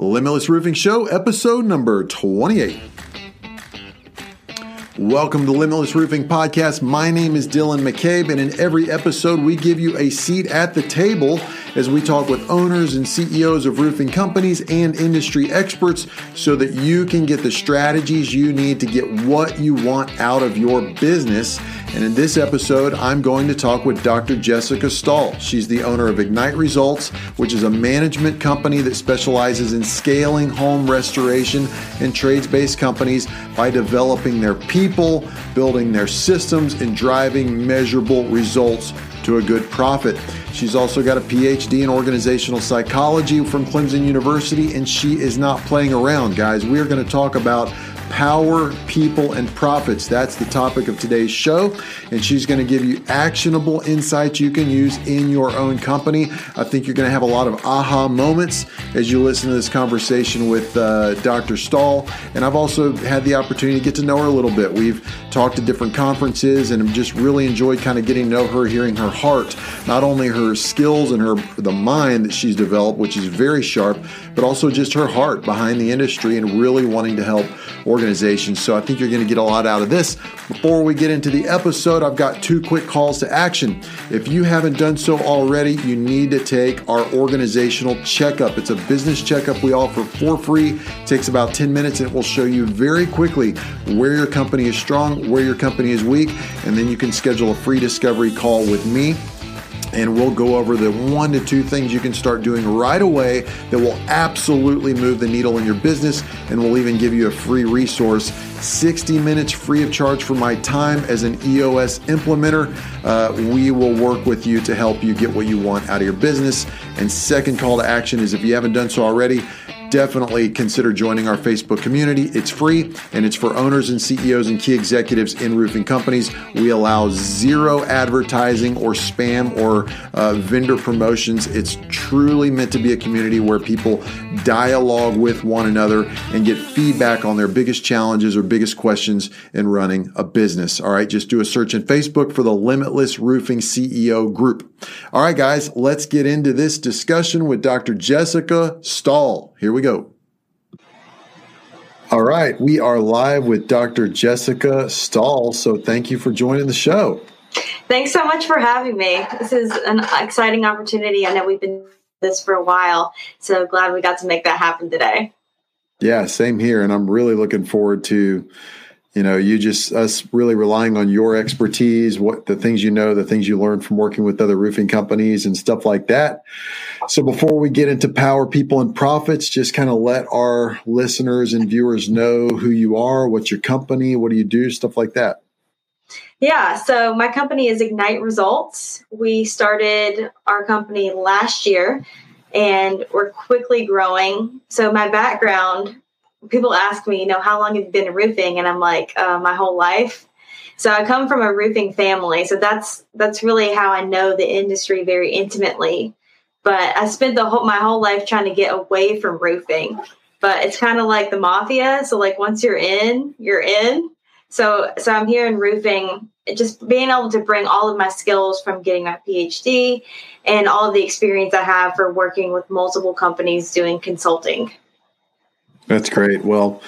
Limitless Roofing Show, episode number 28. Welcome to Limitless Roofing Podcast. My name is Dylan McCabe, and in every episode, we give you a seat at the table as we talk with owners and CEOs of roofing companies and industry experts so that you can get the strategies you need to get what you want out of your business. And in this episode, I'm going to talk with Dr. Jessica Stahl. She's the owner of Ignite Results, which is a management company that specializes in scaling home restoration and trades based companies by developing their people, building their systems, and driving measurable results to a good profit. She's also got a PhD in organizational psychology from Clemson University, and she is not playing around, guys. We are going to talk about power, people, and profits. That's the topic of today's show. And she's going to give you actionable insights you can use in your own company. I think you're going to have a lot of aha moments as you listen to this conversation with uh, Dr. Stahl. And I've also had the opportunity to get to know her a little bit. We've talked at different conferences and just really enjoyed kind of getting to know her, hearing her heart, not only her skills and her the mind that she's developed, which is very sharp, but also just her heart behind the industry and really wanting to help So I think you're going to get a lot out of this. Before we get into the episode, I've got two quick calls to action. If you haven't done so already, you need to take our organizational checkup. It's a business checkup we offer for free. It takes about 10 minutes and it will show you very quickly where your company is strong, where your company is weak, and then you can schedule a free discovery call with me and we'll go over the one to two things you can start doing right away that will absolutely move the needle in your business. And we'll even give you a free resource 60 minutes free of charge for my time as an EOS implementer. Uh, we will work with you to help you get what you want out of your business. And second call to action is if you haven't done so already, definitely consider joining our Facebook community. It's free and it's for owners and CEOs and key executives in roofing companies. We allow zero advertising or spam or uh, vendor promotions. It's truly meant to be a community where people dialogue with one another and get feedback on their biggest challenges or biggest questions in running a business. All right, just do a search in Facebook for the Limitless Roofing CEO group. All right, guys, let's get into this discussion with Dr. Jessica Stahl. Here we go. All right, we are live with Dr. Jessica Stahl. So thank you for joining the show. Thanks so much for having me. This is an exciting opportunity. I know we've been this for a while, so glad we got to make that happen today. Yeah, same here, and I'm really looking forward to you know you just us really relying on your expertise what the things you know the things you learn from working with other roofing companies and stuff like that. So before we get into power people and profits just kind of let our listeners and viewers know who you are what's your company what do you do stuff like that. Yeah so my company is ignite results. We started our company last year and we're quickly growing. So my background people ask me, you know, how long have you been roofing? And I'm like, uh, my whole life. So I come from a roofing family, so that's that's really how I know the industry very intimately. But I spent the whole my whole life trying to get away from roofing. But it's kind of like the mafia. So like once you're in, you're in. So so I'm here in roofing, just being able to bring all of my skills from getting my PhD and all of the experience I have for working with multiple companies doing consulting. That's great. Well,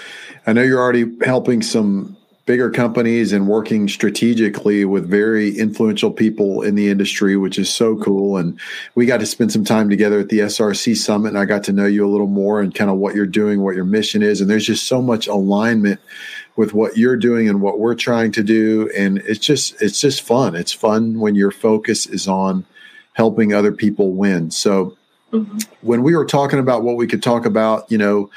I know you're already helping some bigger companies and working strategically with very influential people in the industry, which is so cool. And we got to spend some time together at the SRC Summit, and I got to know you a little more and kind of what you're doing, what your mission is. And there's just so much alignment with what you're doing and what we're trying to do. And it's just it's just fun. It's fun when your focus is on helping other people win. So mm-hmm. when we were talking about what we could talk about, you know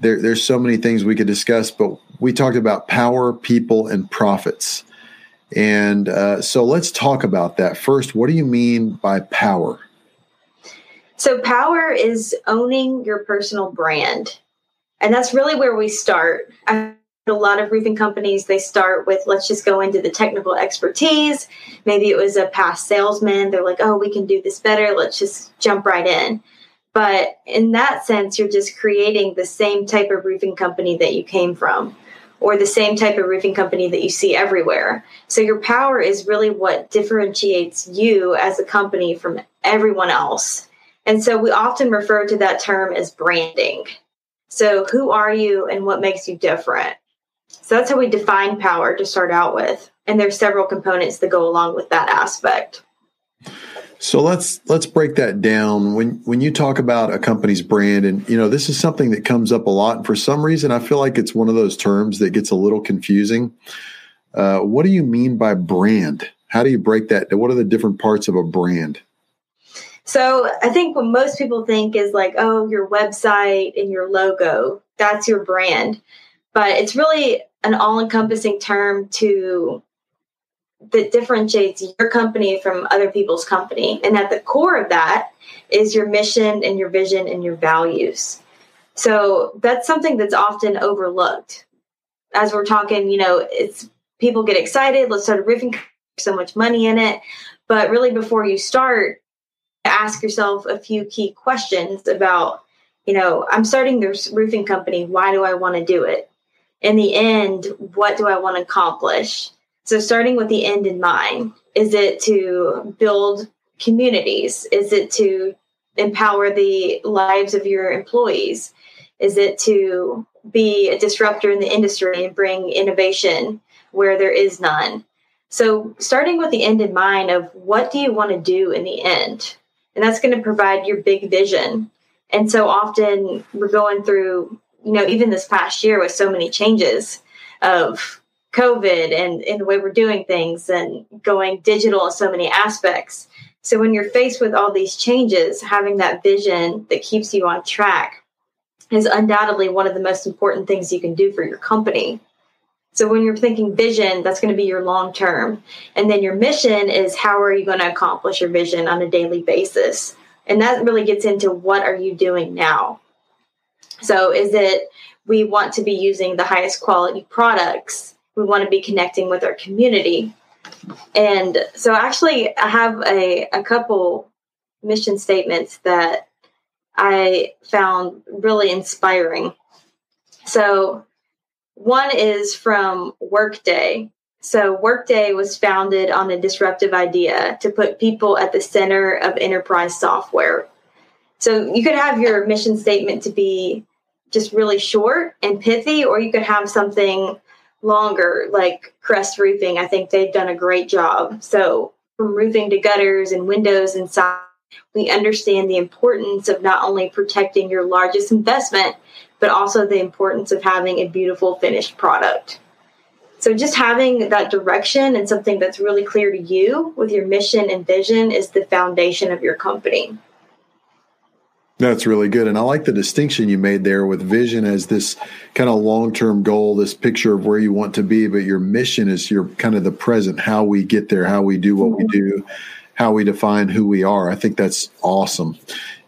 there, there's so many things we could discuss, but we talked about power, people, and profits. And uh, so let's talk about that. First, what do you mean by power? So, power is owning your personal brand. And that's really where we start. A lot of roofing companies, they start with let's just go into the technical expertise. Maybe it was a past salesman. They're like, oh, we can do this better. Let's just jump right in. But in that sense, you're just creating the same type of roofing company that you came from or the same type of roofing company that you see everywhere. So your power is really what differentiates you as a company from everyone else. And so we often refer to that term as branding. So, who are you and what makes you different? So, that's how we define power to start out with. And there's several components that go along with that aspect. So let's let's break that down. When when you talk about a company's brand, and you know this is something that comes up a lot, and for some reason I feel like it's one of those terms that gets a little confusing. Uh, what do you mean by brand? How do you break that? What are the different parts of a brand? So I think what most people think is like, oh, your website and your logo, that's your brand. But it's really an all encompassing term to that differentiates your company from other people's company. And at the core of that is your mission and your vision and your values. So that's something that's often overlooked. As we're talking, you know, it's people get excited, let's start a roofing so much money in it. But really before you start, ask yourself a few key questions about, you know, I'm starting this roofing company, why do I want to do it? In the end, what do I want to accomplish? So, starting with the end in mind, is it to build communities? Is it to empower the lives of your employees? Is it to be a disruptor in the industry and bring innovation where there is none? So, starting with the end in mind of what do you want to do in the end? And that's going to provide your big vision. And so often we're going through, you know, even this past year with so many changes of COVID and, and the way we're doing things and going digital in so many aspects. So when you're faced with all these changes, having that vision that keeps you on track is undoubtedly one of the most important things you can do for your company. So when you're thinking vision, that's going to be your long term. And then your mission is how are you going to accomplish your vision on a daily basis? And that really gets into what are you doing now? So is it we want to be using the highest quality products we want to be connecting with our community. And so, actually, I have a, a couple mission statements that I found really inspiring. So, one is from Workday. So, Workday was founded on a disruptive idea to put people at the center of enterprise software. So, you could have your mission statement to be just really short and pithy, or you could have something longer, like Crest Roofing, I think they've done a great job. So, from roofing to gutters and windows and inside, we understand the importance of not only protecting your largest investment, but also the importance of having a beautiful finished product. So, just having that direction and something that's really clear to you with your mission and vision is the foundation of your company. That's really good. And I like the distinction you made there with vision as this kind of long term goal, this picture of where you want to be, but your mission is your kind of the present, how we get there, how we do what we do, how we define who we are. I think that's awesome.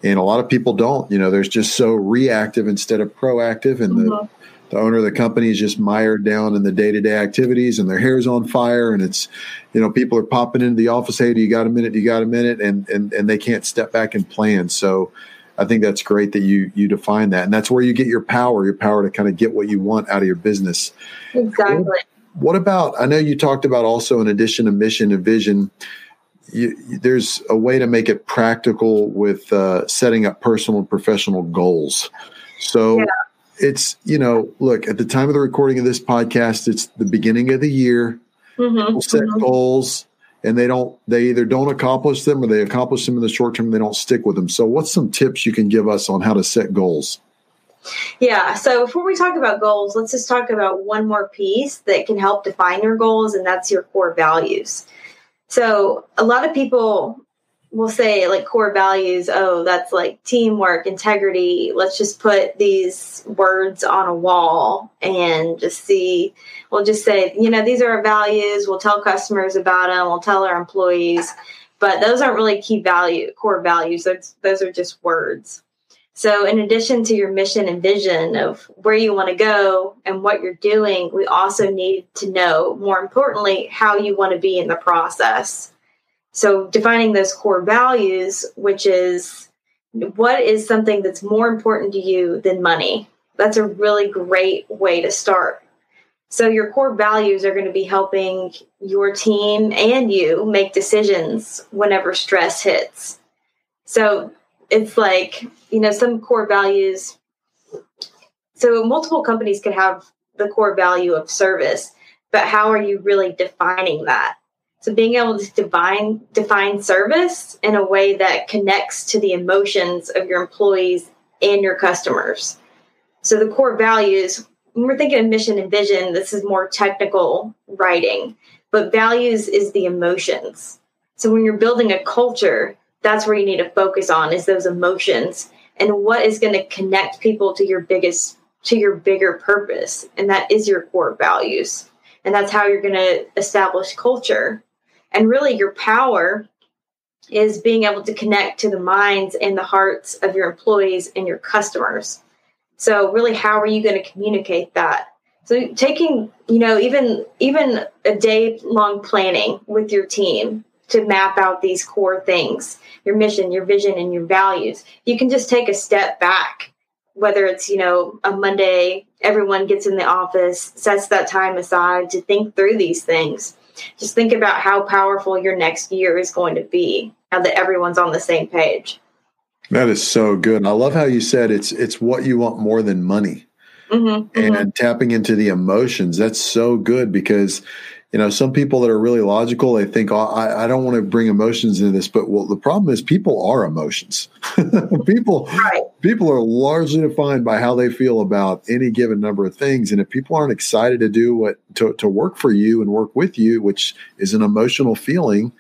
And a lot of people don't, you know, there's just so reactive instead of proactive. And the, mm-hmm. the owner of the company is just mired down in the day to day activities and their hair's on fire. And it's, you know, people are popping into the office, hey, do you got a minute? Do you got a minute? And, and, and they can't step back and plan. So, I think that's great that you you define that, and that's where you get your power, your power to kind of get what you want out of your business. Exactly. What about? I know you talked about also in addition to mission and vision. You, there's a way to make it practical with uh, setting up personal and professional goals. So yeah. it's you know, look at the time of the recording of this podcast, it's the beginning of the year. Mm-hmm. We'll set mm-hmm. goals and they don't they either don't accomplish them or they accomplish them in the short term they don't stick with them. So what's some tips you can give us on how to set goals? Yeah so before we talk about goals let's just talk about one more piece that can help define your goals and that's your core values. So a lot of people we'll say like core values oh that's like teamwork integrity. Let's just put these words on a wall and just see. We'll just say you know these are our values. We'll tell customers about them we'll tell our employees. But those aren't really key value core values. Those, those are just words. So in addition to your mission and vision of where you want to go and what you're doing we also need to know more importantly how you want to be in the process so defining those core values, which is what is something that's more important to you than money? That's a really great way to start. So your core values are going to be helping your team and you make decisions whenever stress hits. So it's like, you know, some core values. So multiple companies could have the core value of service, but how are you really defining that? So being able to define define service in a way that connects to the emotions of your employees and your customers. So the core values, when we're thinking of mission and vision, this is more technical writing, but values is the emotions. So when you're building a culture, that's where you need to focus on is those emotions and what is going to connect people to your biggest to your bigger purpose and that is your core values and that's how you're going to establish culture and really your power is being able to connect to the minds and the hearts of your employees and your customers so really how are you going to communicate that so taking you know even even a day long planning with your team to map out these core things your mission, your vision, and your values. You can just take a step back, whether it's, you know, a Monday, everyone gets in the office, sets that time aside to think through these things. Just think about how powerful your next year is going to be now that everyone's on the same page. That is so good. And I love how you said it's it's what you want more than money. Mm-hmm, and mm-hmm. tapping into the emotions. That's so good because you know, some people that are really logical, they think, oh, I, I, don't want to bring emotions into this. But well, the problem is people are emotions. people, right. people are largely defined by how they feel about any given number of things. And if people aren't excited to do what, to, to work for you and work with you, which is an emotional feeling,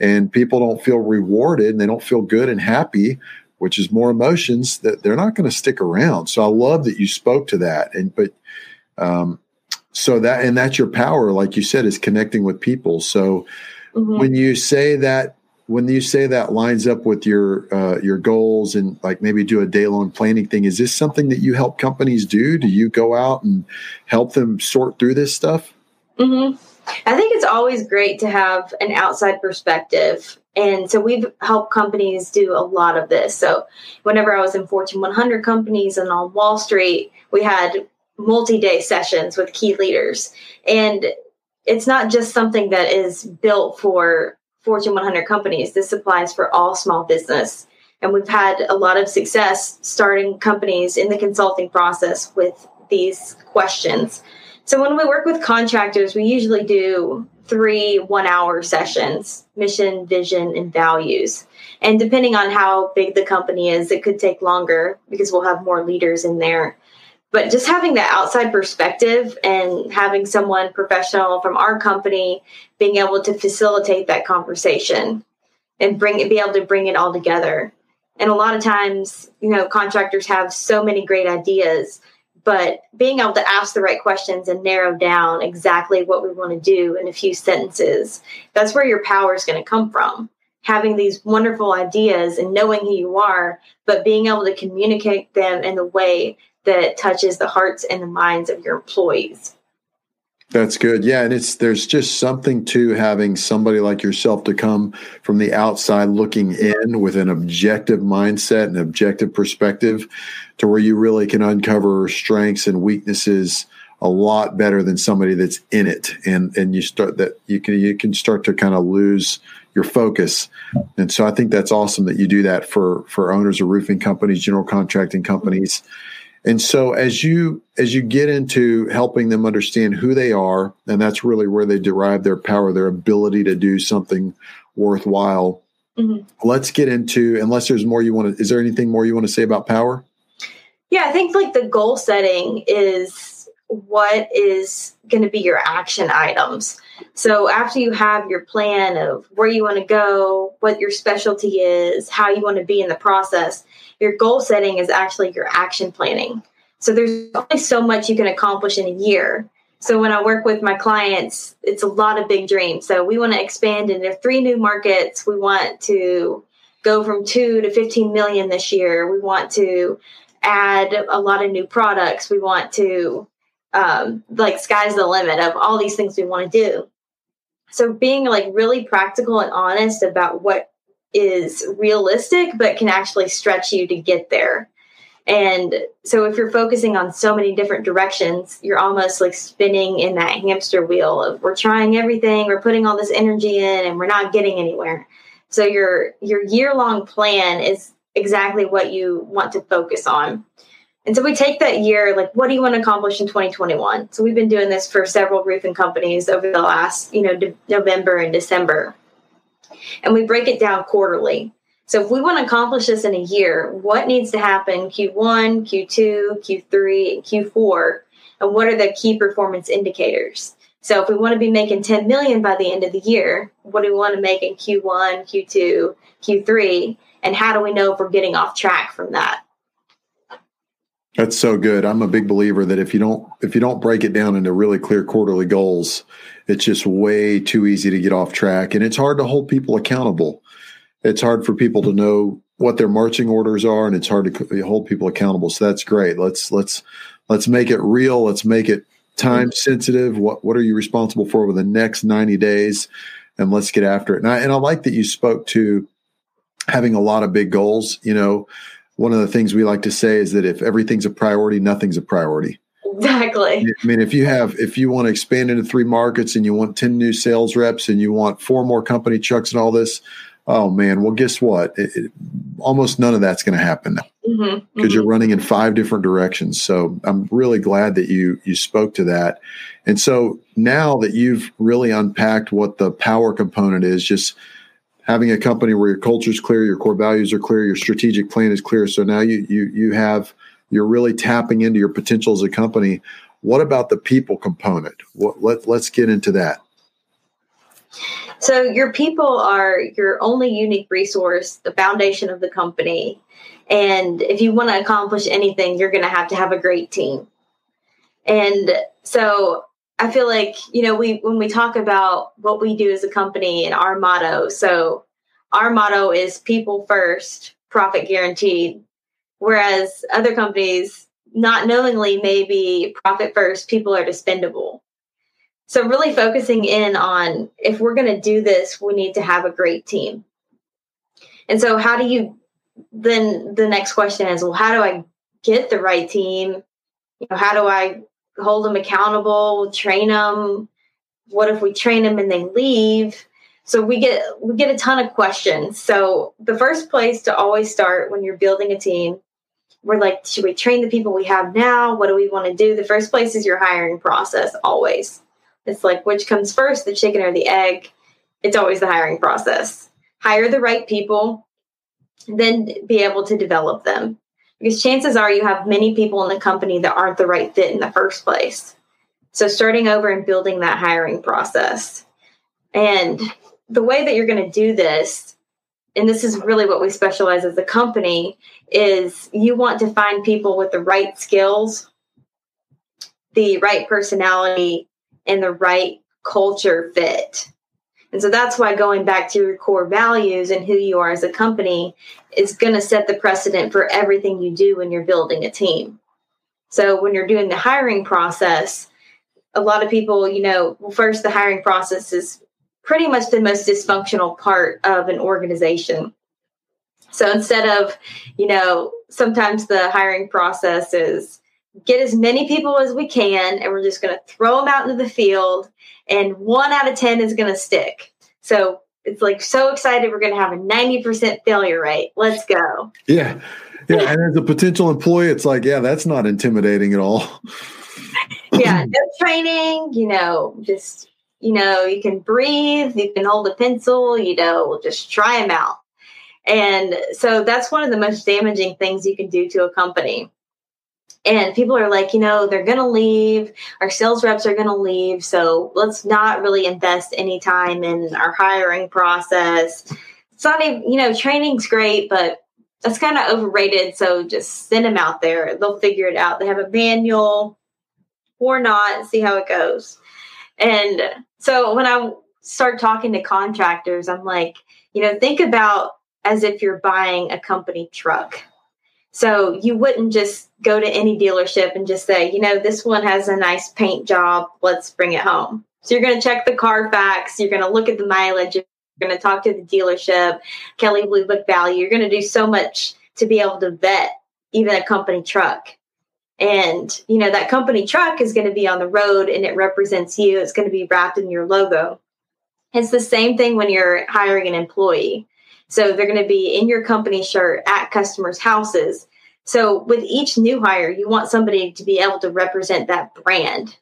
and people don't feel rewarded and they don't feel good and happy, which is more emotions, that they're not going to stick around. So I love that you spoke to that. And, but, um, so that and that's your power like you said is connecting with people. So mm-hmm. when you say that when you say that lines up with your uh, your goals and like maybe do a day long planning thing is this something that you help companies do? Do you go out and help them sort through this stuff? Mm-hmm. i think it's always great to have an outside perspective. And so we've helped companies do a lot of this. So whenever i was in fortune 100 companies and on wall street we had multi-day sessions with key leaders. And it's not just something that is built for fortune 100 companies. This applies for all small business. And we've had a lot of success starting companies in the consulting process with these questions. So when we work with contractors we usually do three one hour sessions mission vision and values. And depending on how big the company is it could take longer because we'll have more leaders in there but just having that outside perspective and having someone professional from our company being able to facilitate that conversation and bring it be able to bring it all together. And a lot of times you know contractors have so many great ideas but being able to ask the right questions and narrow down exactly what we want to do in a few sentences that's where your power is going to come from. Having these wonderful ideas and knowing who you are but being able to communicate them in the way that touches the hearts and the minds of your employees. That's good. Yeah, and it's there's just something to having somebody like yourself to come from the outside looking in with an objective mindset and objective perspective to where you really can uncover strengths and weaknesses a lot better than somebody that's in it and and you start that you can you can start to kind of lose your focus and so i think that's awesome that you do that for for owners of roofing companies general contracting companies and so as you as you get into helping them understand who they are, and that's really where they derive their power, their ability to do something worthwhile. Mm-hmm. Let's get into unless there's more you want to is there anything more you want to say about power? Yeah, I think like the goal setting is what is going to be your action items. So after you have your plan of where you want to go, what your specialty is, how you want to be in the process, your goal setting is actually your action planning. So there's only so much you can accomplish in a year. So when I work with my clients, it's a lot of big dreams. So we want to expand into three new markets. We want to go from 2 to 15 million this year. We want to add a lot of new products. We want to um, like sky's the limit of all these things we want to do. So being like really practical and honest about what is realistic but can actually stretch you to get there. And so if you're focusing on so many different directions, you're almost like spinning in that hamster wheel of we're trying everything, we're putting all this energy in and we're not getting anywhere. So your your year long plan is exactly what you want to focus on. And so we take that year, like, what do you want to accomplish in 2021? So we've been doing this for several roofing companies over the last, you know, de- November and December. And we break it down quarterly. So if we want to accomplish this in a year, what needs to happen Q1, Q2, Q3, and Q4? And what are the key performance indicators? So if we want to be making 10 million by the end of the year, what do we want to make in Q1, Q2, Q3? And how do we know if we're getting off track from that? That's so good. I'm a big believer that if you don't if you don't break it down into really clear quarterly goals, it's just way too easy to get off track and it's hard to hold people accountable. It's hard for people to know what their marching orders are and it's hard to hold people accountable. So that's great. Let's let's let's make it real. Let's make it time mm-hmm. sensitive. What what are you responsible for over the next 90 days? And let's get after it. And I and I like that you spoke to having a lot of big goals. You know, one of the things we like to say is that if everything's a priority, nothing's a priority. Exactly. I mean, if you have, if you want to expand into three markets and you want 10 new sales reps and you want four more company trucks and all this, oh man, well, guess what? It, it, almost none of that's going to happen because mm-hmm, mm-hmm. you're running in five different directions. So I'm really glad that you, you spoke to that. And so now that you've really unpacked what the power component is, just having a company where your culture is clear, your core values are clear, your strategic plan is clear. So now you you you have you're really tapping into your potential as a company. What about the people component? What, let let's get into that. So your people are your only unique resource, the foundation of the company. And if you want to accomplish anything, you're going to have to have a great team. And so I feel like, you know, we when we talk about what we do as a company and our motto, so our motto is people first, profit guaranteed. Whereas other companies, not knowingly, maybe profit first, people are dispendable. So, really focusing in on if we're going to do this, we need to have a great team. And so, how do you then the next question is, well, how do I get the right team? You know, how do I hold them accountable, train them. What if we train them and they leave? So we get we get a ton of questions. So the first place to always start when you're building a team, we're like, should we train the people we have now? What do we want to do? The first place is your hiring process always. It's like which comes first, the chicken or the egg? It's always the hiring process. Hire the right people, then be able to develop them because chances are you have many people in the company that aren't the right fit in the first place. So starting over and building that hiring process. And the way that you're going to do this, and this is really what we specialize as a company, is you want to find people with the right skills, the right personality, and the right culture fit. And so that's why going back to your core values and who you are as a company is going to set the precedent for everything you do when you're building a team. So when you're doing the hiring process, a lot of people, you know, well, first, the hiring process is pretty much the most dysfunctional part of an organization. So instead of, you know, sometimes the hiring process is get as many people as we can and we're just going to throw them out into the field and one out of 10 is going to stick. So it's like so excited we're going to have a 90% failure rate. Let's go. Yeah. Yeah. and as a potential employee, it's like, yeah, that's not intimidating at all. yeah. No training, you know, just, you know, you can breathe, you can hold a pencil, you know, just try them out. And so that's one of the most damaging things you can do to a company and people are like, you know, they're going to leave. Our sales reps are going to leave. So let's not really invest any time in our hiring process. It's not even, you know, training's great, but that's kind of overrated. So just send them out there. They'll figure it out. They have a manual or not, see how it goes. And so when I start talking to contractors, I'm like, you know, think about as if you're buying a company truck so you wouldn't just go to any dealership and just say, you know, this one has a nice paint job. Let's bring it home. So you're going to check the Carfax. You're going to look at the mileage. You're going to talk to the dealership, Kelley Blue Book value. You're going to do so much to be able to vet even a company truck. And, you know, that company truck is going to be on the road and it represents you. It's going to be wrapped in your logo. It's the same thing when you're hiring an employee So they're going to be in your company shirt at customers' houses. So with each new hire, you want somebody to be able to represent that brand.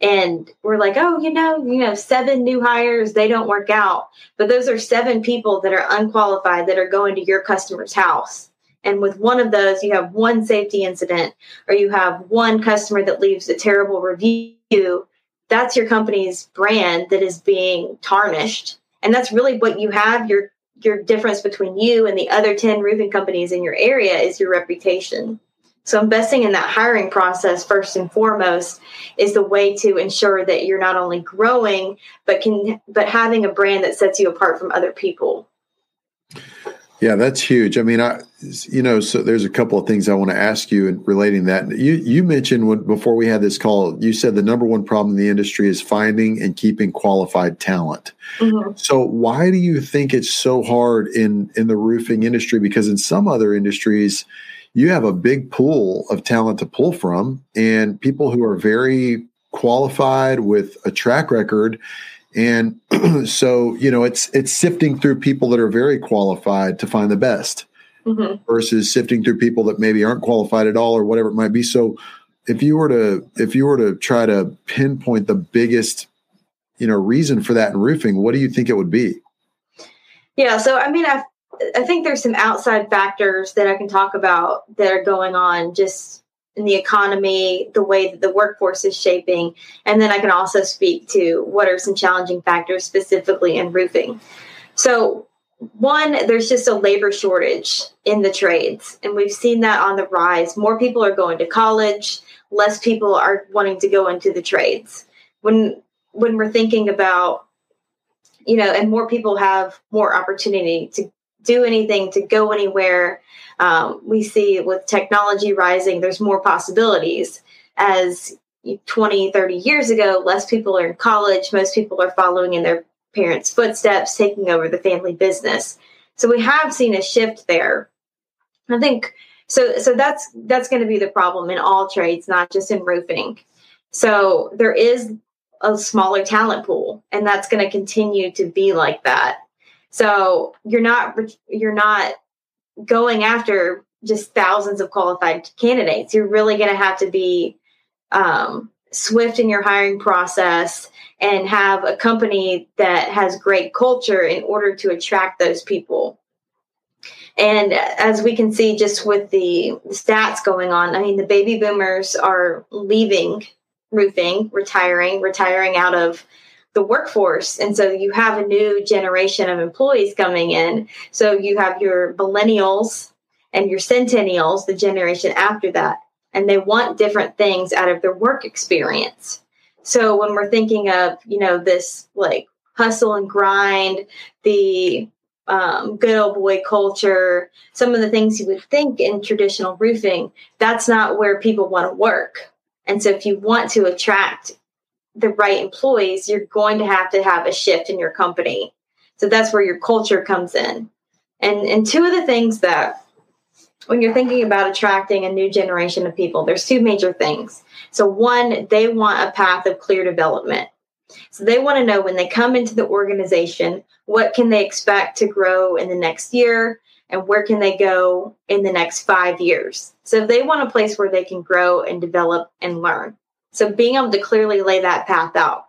And we're like, oh, you know, you know, seven new hires, they don't work out. But those are seven people that are unqualified that are going to your customer's house. And with one of those, you have one safety incident or you have one customer that leaves a terrible review. That's your company's brand that is being tarnished. And that's really what you have your your difference between you and the other 10 roofing companies in your area is your reputation. So investing in that hiring process first and foremost is the way to ensure that you're not only growing but can but having a brand that sets you apart from other people. Yeah, that's huge. I mean, I, you know, so there's a couple of things I want to ask you in relating that. You you mentioned when before we had this call, you said the number one problem in the industry is finding and keeping qualified talent. Mm-hmm. So why do you think it's so hard in in the roofing industry? Because in some other industries, you have a big pool of talent to pull from, and people who are very qualified with a track record and so, you know, it's it's sifting through people that are very qualified to find the best mm-hmm. versus sifting through people that maybe aren't qualified at all or whatever it might be. So if you were to if you were to try to pinpoint the biggest, you know, reason for that in roofing, what do you think it would be? Yeah, so I mean I I think there's some outside factors that I can talk about that are going on just in the economy, the way that the workforce is shaping. And then I can also speak to what are some challenging factors specifically in roofing. So, one, there's just a labor shortage in the trades, and we've seen that on the rise. More people are going to college, less people are wanting to go into the trades. When when we're thinking about you know, and more people have more opportunity to do anything, to go anywhere. Um, we see with technology rising, there's more possibilities. As 20, 30 years ago, less people are in college. Most people are following in their parents' footsteps, taking over the family business. So we have seen a shift there. I think so. So that's that's going to be the problem in all trades, not just in roofing. So there is a smaller talent pool, and that's going to continue to be like that. So you're not you're not going after just thousands of qualified candidates. You're really going to have to be um, swift in your hiring process and have a company that has great culture in order to attract those people. And as we can see just with the stats going on, I mean, the baby boomers are leaving roofing, retiring, retiring out of the workforce. And so you have a new generation of employees coming in. So you have your millennials and your centennials, the generation after that, and they want different things out of their work experience. So when we're thinking of, you know, this like hustle and grind, the um, good old boy culture, some of the things you would think in traditional roofing, that's not where people want to work. And so if you want to attract the right employees, you're going to have to have a shift in your company. So that's where your culture comes in. And and two of the things that when you're thinking about attracting a new generation of people, there's two major things. So one, they want a path of clear development. So they want to know when they come into the organization, what can they expect to grow in the next year and where can they go in the next 5 years. So they want a place where they can grow and develop and learn. So being able to clearly lay that path out,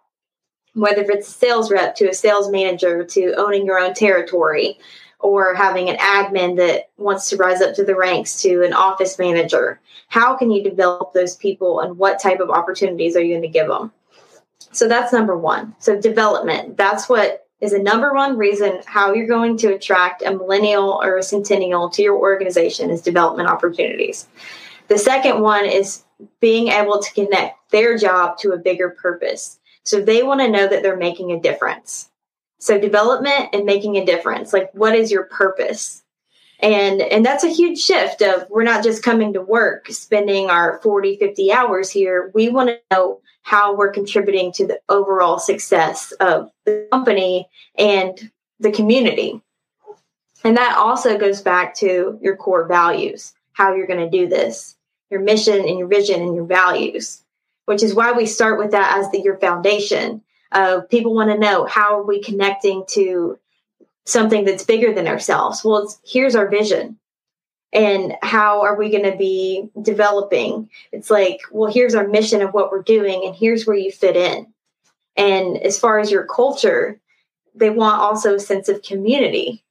whether it's a sales rep to a sales manager to owning your own territory or having an admin that wants to rise up to the ranks to an office manager, how can you develop those people and what type of opportunities are you going to give them? So that's number one. So development, that's what is the number one reason how you're going to attract a millennial or a centennial to your organization is development opportunities. The second one is being able to connect their job to a bigger purpose. So they want to know that they're making a difference. So development and making a difference. Like what is your purpose? And and that's a huge shift of we're not just coming to work spending our 40 50 hours here. We want to know how we're contributing to the overall success of the company and the community. And that also goes back to your core values, how you're going to do this your mission and your vision and your values, which is why we start with that as the, your foundation. Uh, people want to know how are we connecting to something that's bigger than ourselves. Well, here's our vision. And how are we going to be developing? It's like, well, here's our mission of what we're doing, and here's where you fit in. And as far as your culture, they want also a sense of community.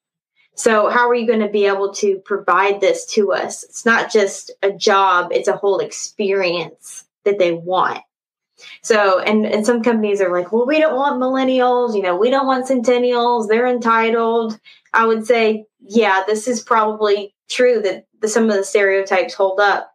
So, how are you going to be able to provide this to us? It's not just a job, it's a whole experience that they want. So, and, and some companies are like, well, we don't want millennials, you know, we don't want centennials, they're entitled. I would say, yeah, this is probably true that the, some of the stereotypes hold up,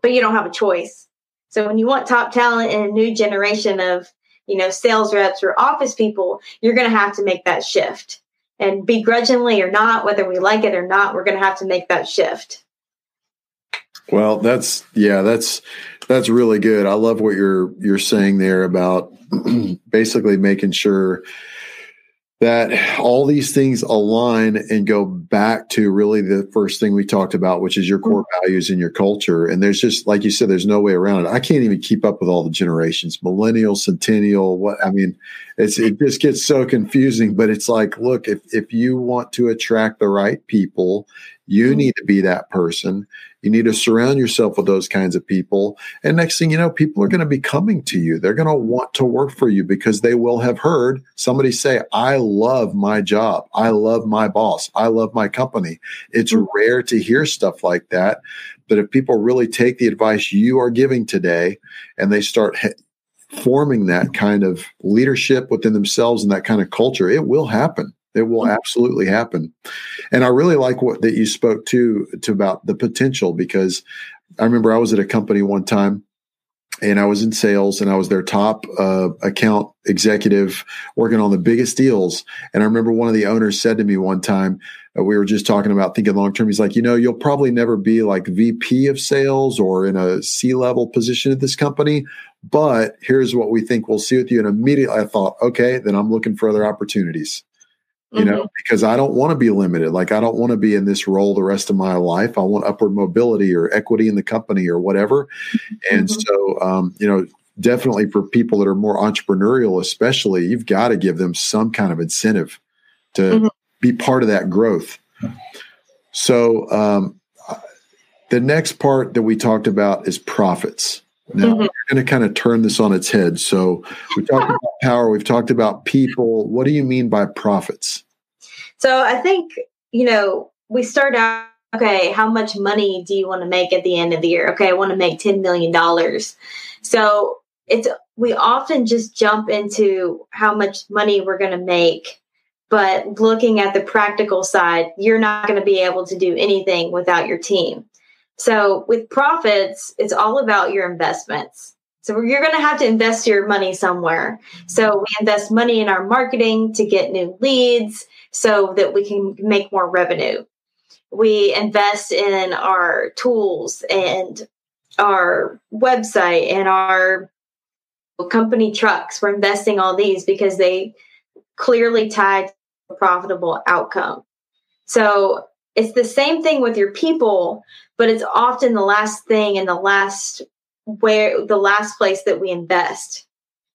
but you don't have a choice. So, when you want top talent in a new generation of, you know, sales reps or office people, you're going to have to make that shift. And begrudgingly or not, whether we like it or not, we're going to have to make that shift. Well, that's yeah, that's that's really good. I love what you're you're saying there about basically making sure that all these things align and go back to really the first thing we talked about, which is your core mm-hmm. values and your culture. And there's just, like you said, there's no way around it. I can't even keep up with all the generations, millennial, centennial. What I mean, it's it just gets so confusing. But it's like, look, if if you want to attract the right people, you mm-hmm. need to be that person. You need to surround yourself with those kinds of people. And next thing you know, people are going to be coming to you. They're going to want to work for you because they will have heard somebody say, I love my job. I love my boss. I love my company. It's mm-hmm. rare to hear stuff like that. But if people really take the advice you are giving today and they start forming that kind of leadership within themselves and that kind of culture, it will happen. It will mm-hmm. absolutely happen. And I really like what that you spoke to to about the potential because I remember I was at a company one time and I was in sales and I was their top uh, account executive working on the biggest deals. And I remember one of the owners said to me one time, we were just talking about thinking long term. He's like, you know, you'll probably never be like VP of sales or in a C level position at this company, but here's what we think we'll see with you. And immediately I thought, okay, then I'm looking for other opportunities you mm-hmm. know, because I don't want to be limited. Like I don't want to be in this role the rest of my life. I want upward mobility or equity in the company or whatever. Mm-hmm. And so, um, you know, definitely for people that are more entrepreneurial, especially, you've got to give them some kind of incentive to mm-hmm. Be part of that growth. So, um, the next part that we talked about is profits. Now mm-hmm. we're going to kind of turn this on its head. So we talked about power, we've talked about people. What do you mean by profits? So I think, you know, we start out okay, how much money do you want to make at the end of the year? Okay, I want to make $10 million. So it's we often just jump into how much money we're going to make but looking at the practical side you're not going to be able to do anything without your team so with profits, it's all about your investments. So you're going to have to invest your money somewhere. So we invest money in our marketing to get new leads so that we can make more revenue. We invest in our tools and our website and our company trucks. We're investing all these because they clearly tie profitable outcome. So it's the same thing with your people, but it's often the last thing and the last where the last place that we invest.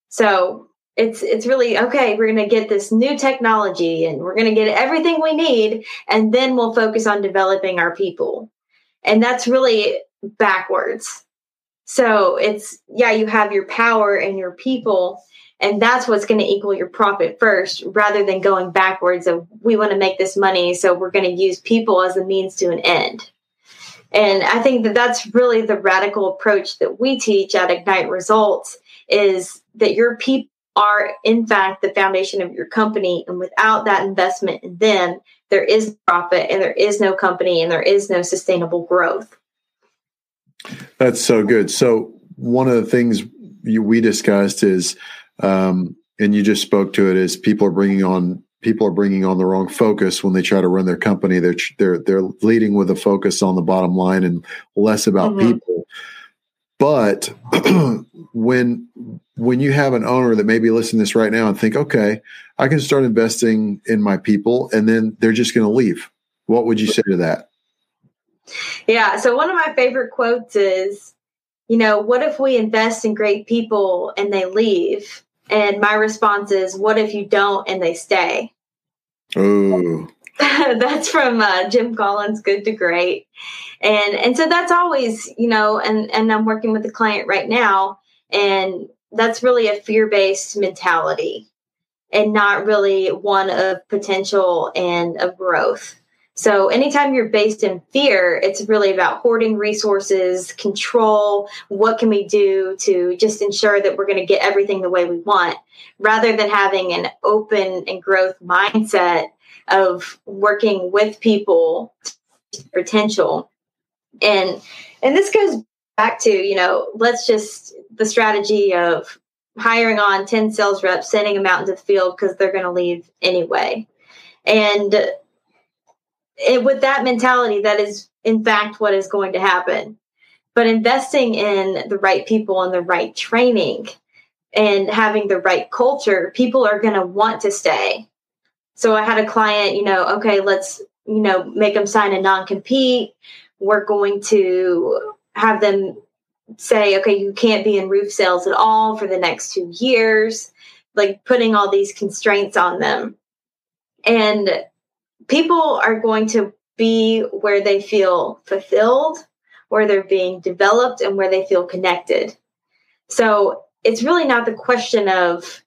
So it's it's really okay we're going to get this new technology and we're going to get everything we need and then we'll focus on developing our people and that's really backwards so it's yeah you have your power and your people and that's what's going to equal your profit first rather than going backwards of we want to make this money so we're going to use people as a means to an end. And i think that that's really the radical approach that we teach at ignite results is that your people are in fact the foundation of your company and without that investment in them there is profit and there is no company and there is no sustainable growth. That's so good. So one of the things we discussed is um, and you just spoke to it as people are bringing on people are bringing on the wrong focus when they try to run their company. They're they're they're leading with a focus on the bottom line and less about mm-hmm. people. But when when you have an owner that may be listening to this right now and think, okay, I can start investing in my people, and then they're just going to leave. What would you say to that? Yeah. So one of my favorite quotes is, you know, what if we invest in great people and they leave? And my response is, what if you don't and they stay? Oh, that's from uh, Jim Collins, Good to Great, and and so that's always you know, and and I'm working with a client right now, and that's really a fear based mentality, and not really one of potential and of growth. So, anytime you're based in fear, it's really about hoarding resources, control. What can we do to just ensure that we're going to get everything the way we want, rather than having an open and growth mindset of working with people potential. And and this goes back to, you know, let's just the strategy of hiring on 10 sales reps, sending them out into the field because they're going to leave anyway. And it, with that mentality, that is in fact what is going to happen. But investing in the right people and the right training and having the right culture, people are going to want to stay. So I had a client, you know, okay, let's, you know, make them sign a non compete. We're going to have them say, okay, you can't be in roof sales at all for the next two years, like putting all these constraints on them. And people are going to be where they feel fulfilled, where they're being developed, and where they feel connected. So it's really not the question of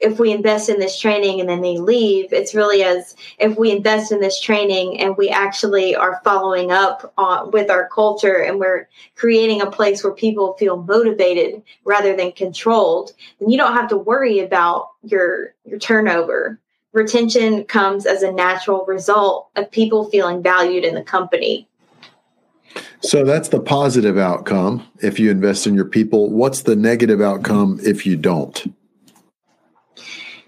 if we invest in this training and then they leave, it's really as if we invest in this training and we actually are following up on, with our culture and we're creating a place where people feel motivated rather than controlled, then you don't have to worry about your your turnover retention comes as a natural result of people feeling valued in the company. So that's the positive outcome if you invest in your people. What's the negative outcome if you don't?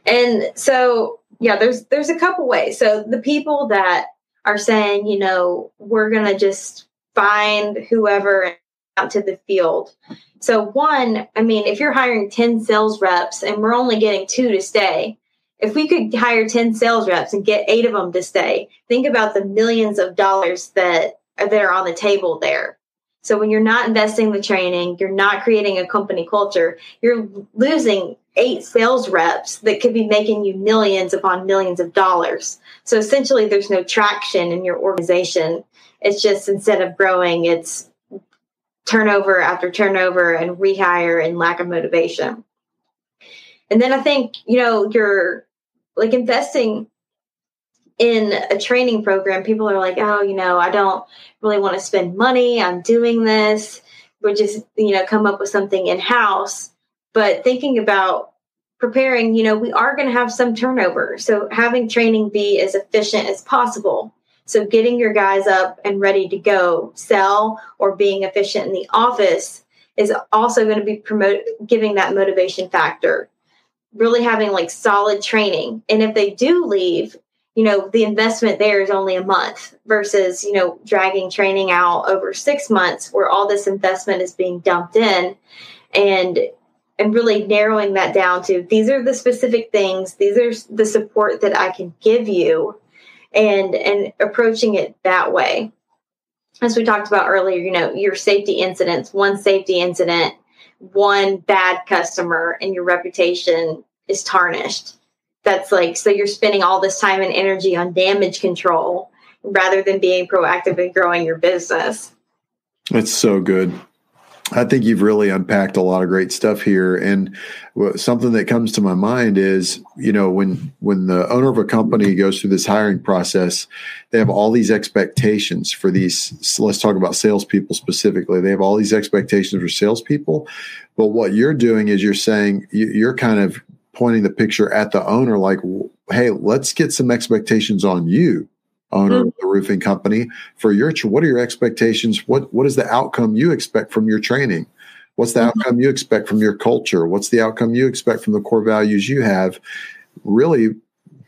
And so yeah, there's there's a couple ways. So the people that are saying, you know, we're going to just find whoever out to the field. So one, I mean, if you're hiring 10 sales reps and we're only getting 2 to stay, if we could hire 10 sales reps and get eight of them to stay, think about the millions of dollars that are, that are on the table there. So when you're not investing the training, you're not creating a company culture, you're losing eight sales reps that could be making you millions upon millions of dollars. So essentially there's no traction in your organization. It's just instead of growing, it's turnover after turnover and rehire and lack of motivation. And then I think, you know, your like investing in a training program, people are like, oh, you know, I don't really want to spend money. I'm doing this. We're just, you know, come up with something in house. But thinking about preparing, you know, we are going to have some turnover. So having training be as efficient as possible. So getting your guys up and ready to go sell or being efficient in the office is also going to be promote giving that motivation factor really having like solid training. And if they do leave, you know, the investment there is only a month versus, you know, dragging training out over six months where all this investment is being dumped in and and really narrowing that down to these are the specific things, these are the support that I can give you and and approaching it that way. As we talked about earlier, you know, your safety incidents, one safety incident one bad customer and your reputation is tarnished. That's like, so you're spending all this time and energy on damage control rather than being proactive and growing your business. That's so good. I think you've really unpacked a lot of great stuff here, and something that comes to my mind is, you know, when when the owner of a company goes through this hiring process, they have all these expectations for these. So let's talk about salespeople specifically. They have all these expectations for salespeople, but what you're doing is you're saying you're kind of pointing the picture at the owner, like, hey, let's get some expectations on you owner mm-hmm. of the roofing company for your what are your expectations what what is the outcome you expect from your training what's the mm-hmm. outcome you expect from your culture what's the outcome you expect from the core values you have really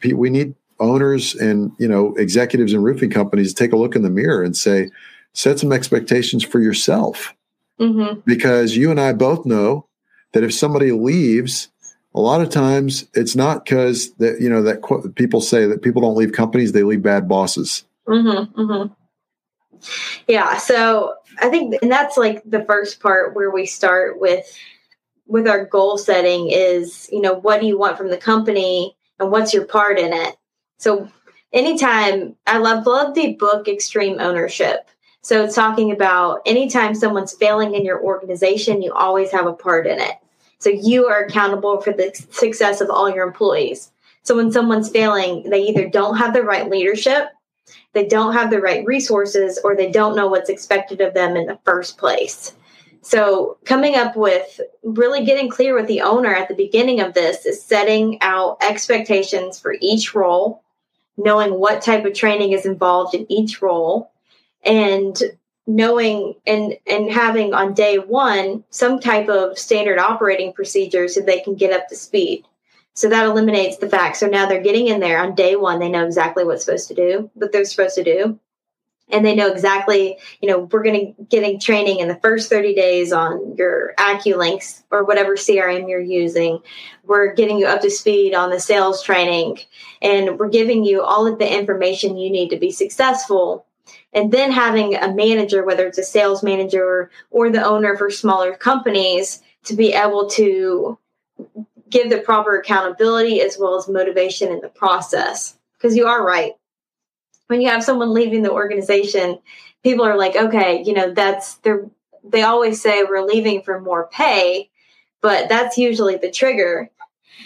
we need owners and you know executives in roofing companies to take a look in the mirror and say set some expectations for yourself mm-hmm. because you and i both know that if somebody leaves a lot of times it's not because that you know that qu- people say that people don't leave companies they leave bad bosses mm-hmm, mm-hmm. yeah so i think and that's like the first part where we start with with our goal setting is you know what do you want from the company and what's your part in it so anytime I love love the book Extreme Ownership. So it's talking about anytime someone's failing in your organization, you always have a part in it. So you are accountable for the success of all your employees. So when someone's failing, they either don't have the right leadership, they don't have the right resources, or they don't know what's expected of them in the first place. So, coming up with really getting clear with the owner at the beginning of this is setting out expectations for each role, knowing what type of training is involved in each role, and knowing and and having on day one some type of standard operating procedure so they can get up to speed. So that eliminates the fact. So now they're getting in there on day one. They know exactly what's supposed to do, what they're supposed to do and they know exactly, you know, we're going to getting training in the first 30 days on your AccuLynx or whatever CRM you're using. We're getting you up to speed on the sales training and we're giving you all of the information you need to be successful. And then having a manager, whether it's a sales manager or the owner for smaller companies, to be able to give the proper accountability as well as motivation in the process. Because you are right when you have someone leaving the organization, people are like, okay, you know, that's they're they always say we're leaving for more pay, but that's usually the trigger.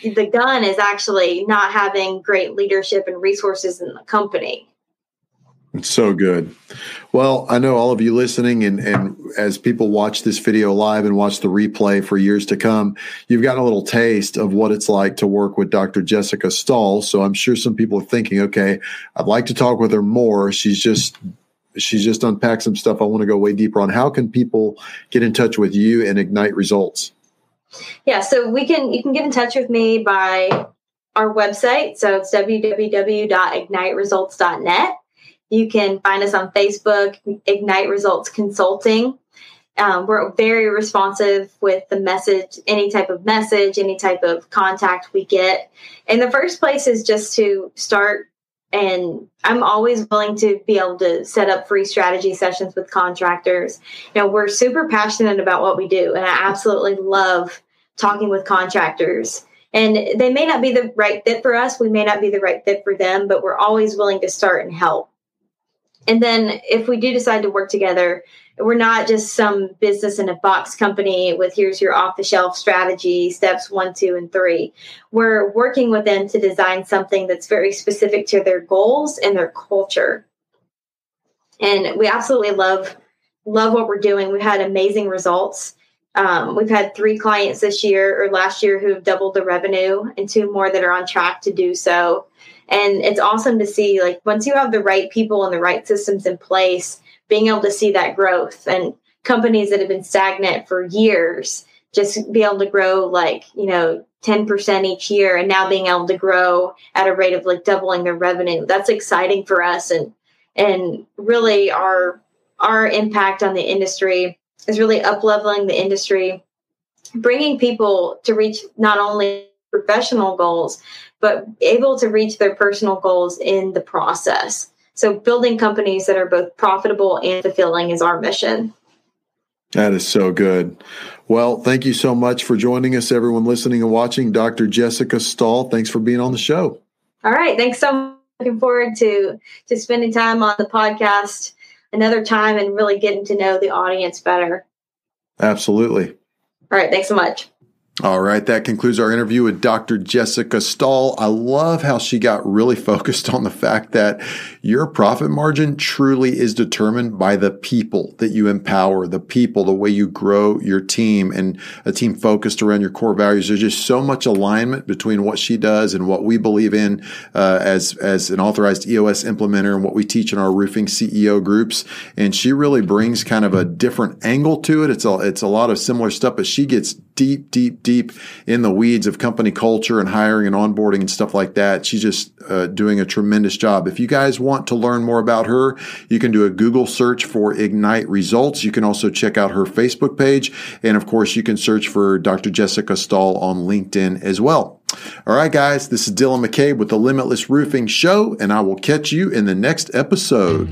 The gun is actually not having great leadership and resources in the company. It's so good. Well, I know all of you listening, and, and as people watch this video live and watch the replay for years to come, you've gotten a little taste of what it's like to work with Dr. Jessica Stahl. So I'm sure some people are thinking, okay, I'd like to talk with her more. She's just she's just unpacked some stuff I want to go way deeper on. How can people get in touch with you and ignite results? Yeah, so we can you can get in touch with me by our website. So it's www.igniteresults.net you can find us on Facebook, Ignite Results Consulting. Um, we're very responsive with the message, any type of message, any type of contact we get. And the first place is just to start. And I'm always willing to be able to set up free strategy sessions with contractors. You know, we're super passionate about what we do, and I absolutely love talking with contractors. And they may not be the right fit for us, we may not be the right fit for them, but we're always willing to start and help. And then if we do decide to work together, we're not just some business in a box company with here's your off the shelf strategy, steps one, two, and three. We're working with them to design something that's very specific to their goals and their culture. And we absolutely love love what we're doing. We've had amazing results. Um, we've had three clients this year or last year who have doubled the revenue, and two more that are on track to do so. And it's awesome to see, like, once you have the right people and the right systems in place, being able to see that growth and companies that have been stagnant for years just be able to grow like, you know, 10% each year and now being able to grow at a rate of like doubling their revenue. That's exciting for us and and really our our impact on the industry is really up leveling the industry, bringing people to reach not only professional goals, but able to reach their personal goals in the process. So, building companies that are both profitable and fulfilling is our mission. That is so good. Well, thank you so much for joining us, everyone listening and watching. Dr. Jessica Stahl, thanks for being on the show. All right. Thanks so much. Looking forward to, to spending time on the podcast another time and really getting to know the audience better. Absolutely. All right. Thanks so much. All right, that concludes our interview with Dr. Jessica Stahl. I love how she got really focused on the fact that your profit margin truly is determined by the people that you empower, the people, the way you grow your team and a team focused around your core values. There's just so much alignment between what she does and what we believe in uh, as, as an authorized EOS implementer and what we teach in our roofing CEO groups. And she really brings kind of a different angle to it. It's a, it's a lot of similar stuff, but she gets deep, deep, deep in the weeds of company culture and hiring and onboarding and stuff like that. She's just uh, doing a tremendous job. If you guys want to learn more about her, you can do a Google search for Ignite Results. You can also check out her Facebook page. And of course, you can search for Dr. Jessica Stahl on LinkedIn as well. All right, guys, this is Dylan McCabe with the Limitless Roofing Show, and I will catch you in the next episode.